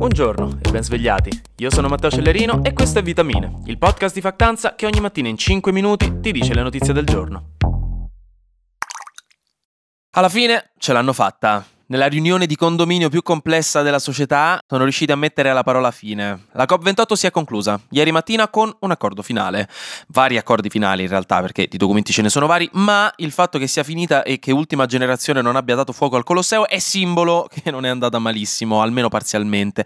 Buongiorno e ben svegliati. Io sono Matteo Cellerino e questo è Vitamine, il podcast di Factanza che ogni mattina in 5 minuti ti dice le notizie del giorno. Alla fine ce l'hanno fatta. Nella riunione di condominio più complessa della società sono riusciti a mettere la parola fine. La COP28 si è conclusa ieri mattina con un accordo finale. Vari accordi finali in realtà, perché di documenti ce ne sono vari, ma il fatto che sia finita e che ultima generazione non abbia dato fuoco al Colosseo è simbolo che non è andata malissimo, almeno parzialmente.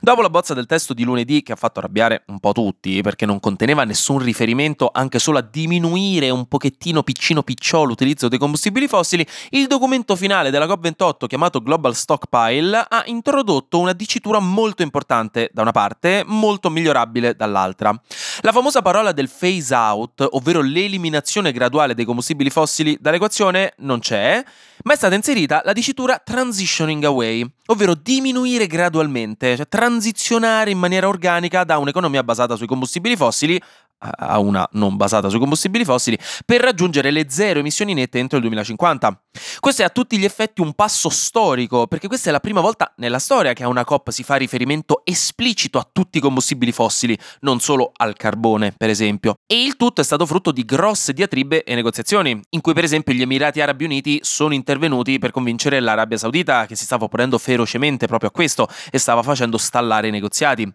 Dopo la bozza del testo di lunedì, che ha fatto arrabbiare un po' tutti, perché non conteneva nessun riferimento anche solo a diminuire un pochettino piccino picciò l'utilizzo dei combustibili fossili, il documento finale della COP28 chiamato chiamato Global Stockpile ha introdotto una dicitura molto importante da una parte, molto migliorabile dall'altra. La famosa parola del phase out, ovvero l'eliminazione graduale dei combustibili fossili dall'equazione, non c'è, ma è stata inserita la dicitura transitioning away, ovvero diminuire gradualmente, cioè transizionare in maniera organica da un'economia basata sui combustibili fossili a una non basata sui combustibili fossili per raggiungere le zero emissioni nette entro il 2050. Questo è a tutti gli effetti un passo storico, perché questa è la prima volta nella storia che a una COP si fa riferimento esplicito a tutti i combustibili fossili, non solo al carbone, per esempio. E il tutto è stato frutto di grosse diatribe e negoziazioni, in cui per esempio gli Emirati Arabi Uniti sono intervenuti per convincere l'Arabia Saudita, che si stava opponendo ferocemente proprio a questo e stava facendo stallare i negoziati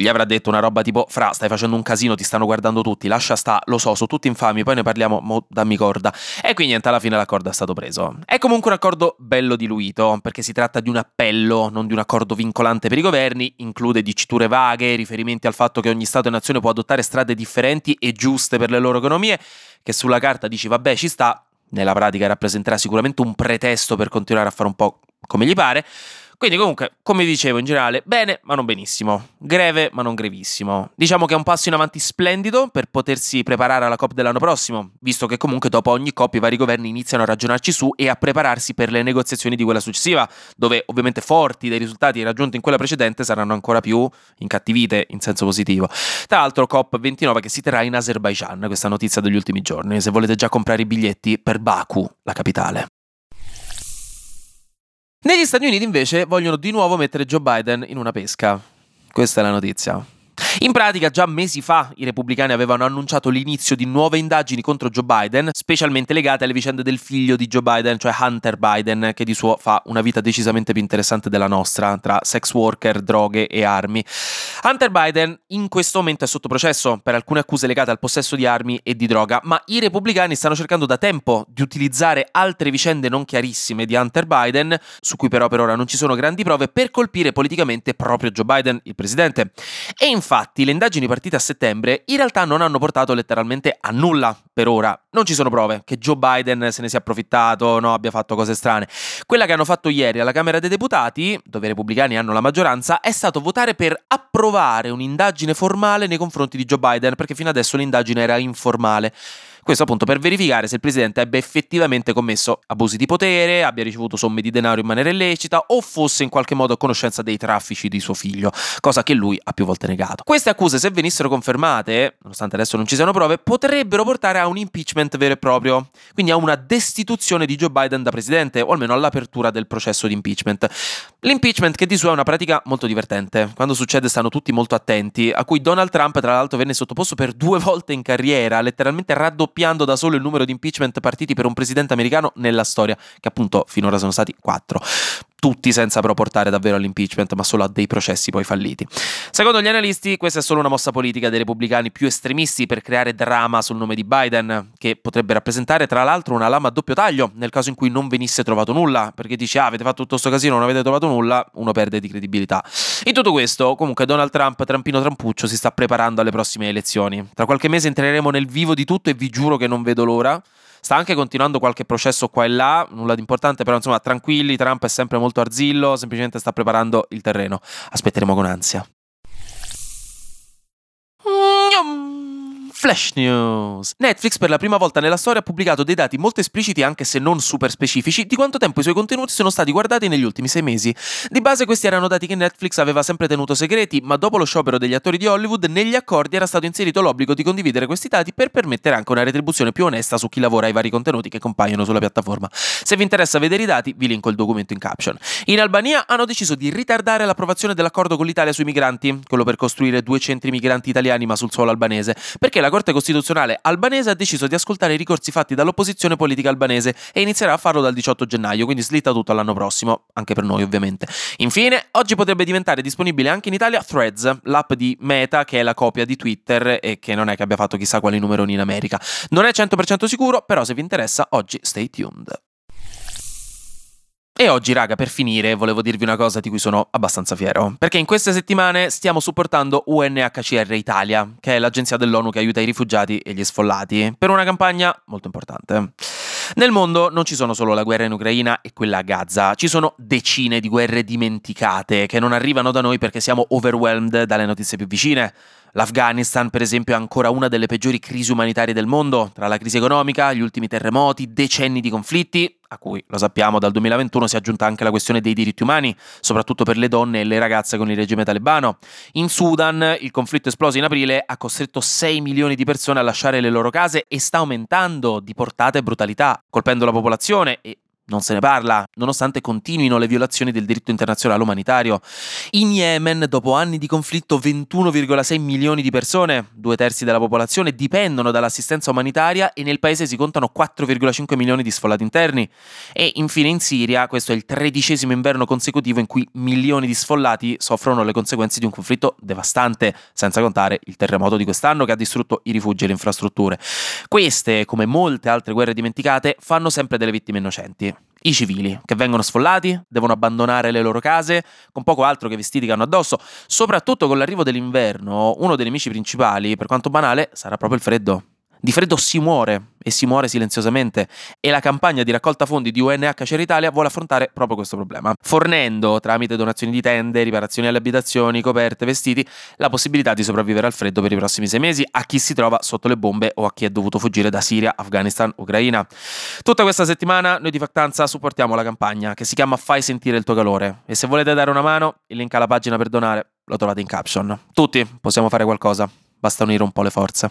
gli avrà detto una roba tipo Fra, stai facendo un casino, ti stanno guardando tutti, lascia sta, lo so, sono tutti infami, poi ne parliamo, mo dammi corda. E qui niente, alla fine l'accordo è stato preso. È comunque un accordo bello diluito, perché si tratta di un appello, non di un accordo vincolante per i governi, include diciture vaghe, riferimenti al fatto che ogni Stato e nazione può adottare strade differenti e giuste per le loro economie, che sulla carta dici vabbè ci sta, nella pratica rappresenterà sicuramente un pretesto per continuare a fare un po' come gli pare. Quindi comunque, come dicevo in generale, bene ma non benissimo, greve ma non grevissimo. Diciamo che è un passo in avanti splendido per potersi preparare alla COP dell'anno prossimo, visto che comunque dopo ogni COP i vari governi iniziano a ragionarci su e a prepararsi per le negoziazioni di quella successiva, dove ovviamente forti dei risultati raggiunti in quella precedente saranno ancora più incattivite in senso positivo. Tra l'altro COP29 che si terrà in Azerbaijan, questa notizia degli ultimi giorni, se volete già comprare i biglietti per Baku, la capitale. Negli Stati Uniti invece vogliono di nuovo mettere Joe Biden in una pesca. Questa è la notizia. In pratica, già mesi fa i repubblicani avevano annunciato l'inizio di nuove indagini contro Joe Biden, specialmente legate alle vicende del figlio di Joe Biden, cioè Hunter Biden, che di suo fa una vita decisamente più interessante della nostra, tra sex worker, droghe e armi. Hunter Biden in questo momento è sotto processo per alcune accuse legate al possesso di armi e di droga, ma i repubblicani stanno cercando da tempo di utilizzare altre vicende non chiarissime di Hunter Biden, su cui però per ora non ci sono grandi prove, per colpire politicamente proprio Joe Biden, il presidente. E infatti Infatti, le indagini partite a settembre in realtà non hanno portato letteralmente a nulla per ora. Non ci sono prove che Joe Biden se ne sia approfittato, no, abbia fatto cose strane. Quella che hanno fatto ieri alla Camera dei Deputati, dove i repubblicani hanno la maggioranza, è stato votare per approvare un'indagine formale nei confronti di Joe Biden, perché fino adesso l'indagine era informale. Questo appunto per verificare se il presidente abbia effettivamente commesso abusi di potere, abbia ricevuto somme di denaro in maniera illecita o fosse in qualche modo a conoscenza dei traffici di suo figlio, cosa che lui ha più volte negato. Queste accuse, se venissero confermate, nonostante adesso non ci siano prove, potrebbero portare a un impeachment vero e proprio, quindi a una destituzione di Joe Biden da presidente o almeno all'apertura del processo di impeachment. L'impeachment che di suo è una pratica molto divertente, quando succede stanno tutti molto attenti, a cui Donald Trump tra l'altro venne sottoposto per due volte in carriera, letteralmente raddoppiato raddoppiando da solo il numero di impeachment partiti per un presidente americano nella storia, che appunto finora sono stati quattro tutti senza però portare davvero all'impeachment, ma solo a dei processi poi falliti. Secondo gli analisti, questa è solo una mossa politica dei repubblicani più estremisti per creare drama sul nome di Biden, che potrebbe rappresentare tra l'altro una lama a doppio taglio nel caso in cui non venisse trovato nulla, perché dice ah, avete fatto tutto questo casino, non avete trovato nulla, uno perde di credibilità. In tutto questo, comunque Donald Trump, trampino trampuccio, si sta preparando alle prossime elezioni. Tra qualche mese entreremo nel vivo di tutto e vi giuro che non vedo l'ora. Sta anche continuando qualche processo qua e là, nulla di importante, però insomma tranquilli, Trump è sempre molto arzillo, semplicemente sta preparando il terreno. Aspetteremo con ansia. Flash News! Netflix per la prima volta nella storia ha pubblicato dei dati molto espliciti anche se non super specifici di quanto tempo i suoi contenuti sono stati guardati negli ultimi sei mesi. Di base questi erano dati che Netflix aveva sempre tenuto segreti, ma dopo lo sciopero degli attori di Hollywood negli accordi era stato inserito l'obbligo di condividere questi dati per permettere anche una retribuzione più onesta su chi lavora ai vari contenuti che compaiono sulla piattaforma. Se vi interessa vedere i dati, vi linko il documento in caption. In Albania hanno deciso di ritardare l'approvazione dell'accordo con l'Italia sui migranti, quello per costruire due centri migranti italiani ma sul suolo albanese, perché la Corte Costituzionale albanese ha deciso di ascoltare i ricorsi fatti dall'opposizione politica albanese e inizierà a farlo dal 18 gennaio, quindi slitta tutto all'anno prossimo, anche per noi ovviamente. Infine, oggi potrebbe diventare disponibile anche in Italia Threads, l'app di Meta che è la copia di Twitter e che non è che abbia fatto chissà quali numeroni in America. Non è 100% sicuro, però se vi interessa, oggi stay tuned. E oggi, raga, per finire, volevo dirvi una cosa di cui sono abbastanza fiero. Perché in queste settimane stiamo supportando UNHCR Italia, che è l'agenzia dell'ONU che aiuta i rifugiati e gli sfollati, per una campagna molto importante. Nel mondo non ci sono solo la guerra in Ucraina e quella a Gaza, ci sono decine di guerre dimenticate che non arrivano da noi perché siamo overwhelmed dalle notizie più vicine. L'Afghanistan, per esempio, è ancora una delle peggiori crisi umanitarie del mondo, tra la crisi economica, gli ultimi terremoti, decenni di conflitti, a cui, lo sappiamo, dal 2021 si è aggiunta anche la questione dei diritti umani, soprattutto per le donne e le ragazze con il regime talebano. In Sudan, il conflitto esploso in aprile ha costretto 6 milioni di persone a lasciare le loro case e sta aumentando di portata e brutalità, colpendo la popolazione e non se ne parla, nonostante continuino le violazioni del diritto internazionale umanitario. In Yemen, dopo anni di conflitto, 21,6 milioni di persone, due terzi della popolazione, dipendono dall'assistenza umanitaria e nel paese si contano 4,5 milioni di sfollati interni. E infine in Siria, questo è il tredicesimo inverno consecutivo in cui milioni di sfollati soffrono le conseguenze di un conflitto devastante, senza contare il terremoto di quest'anno che ha distrutto i rifugi e le infrastrutture. Queste, come molte altre guerre dimenticate, fanno sempre delle vittime innocenti i civili che vengono sfollati, devono abbandonare le loro case con poco altro che vestiti che hanno addosso. Soprattutto con l'arrivo dell'inverno, uno dei nemici principali, per quanto banale, sarà proprio il freddo. Di freddo si muore e si muore silenziosamente e la campagna di raccolta fondi di UNHCR Italia vuole affrontare proprio questo problema, fornendo tramite donazioni di tende, riparazioni alle abitazioni, coperte, vestiti, la possibilità di sopravvivere al freddo per i prossimi sei mesi a chi si trova sotto le bombe o a chi è dovuto fuggire da Siria, Afghanistan, Ucraina. Tutta questa settimana noi di Factanza supportiamo la campagna che si chiama Fai sentire il tuo calore e se volete dare una mano, il link alla pagina per donare lo trovate in caption. Tutti possiamo fare qualcosa, basta unire un po' le forze.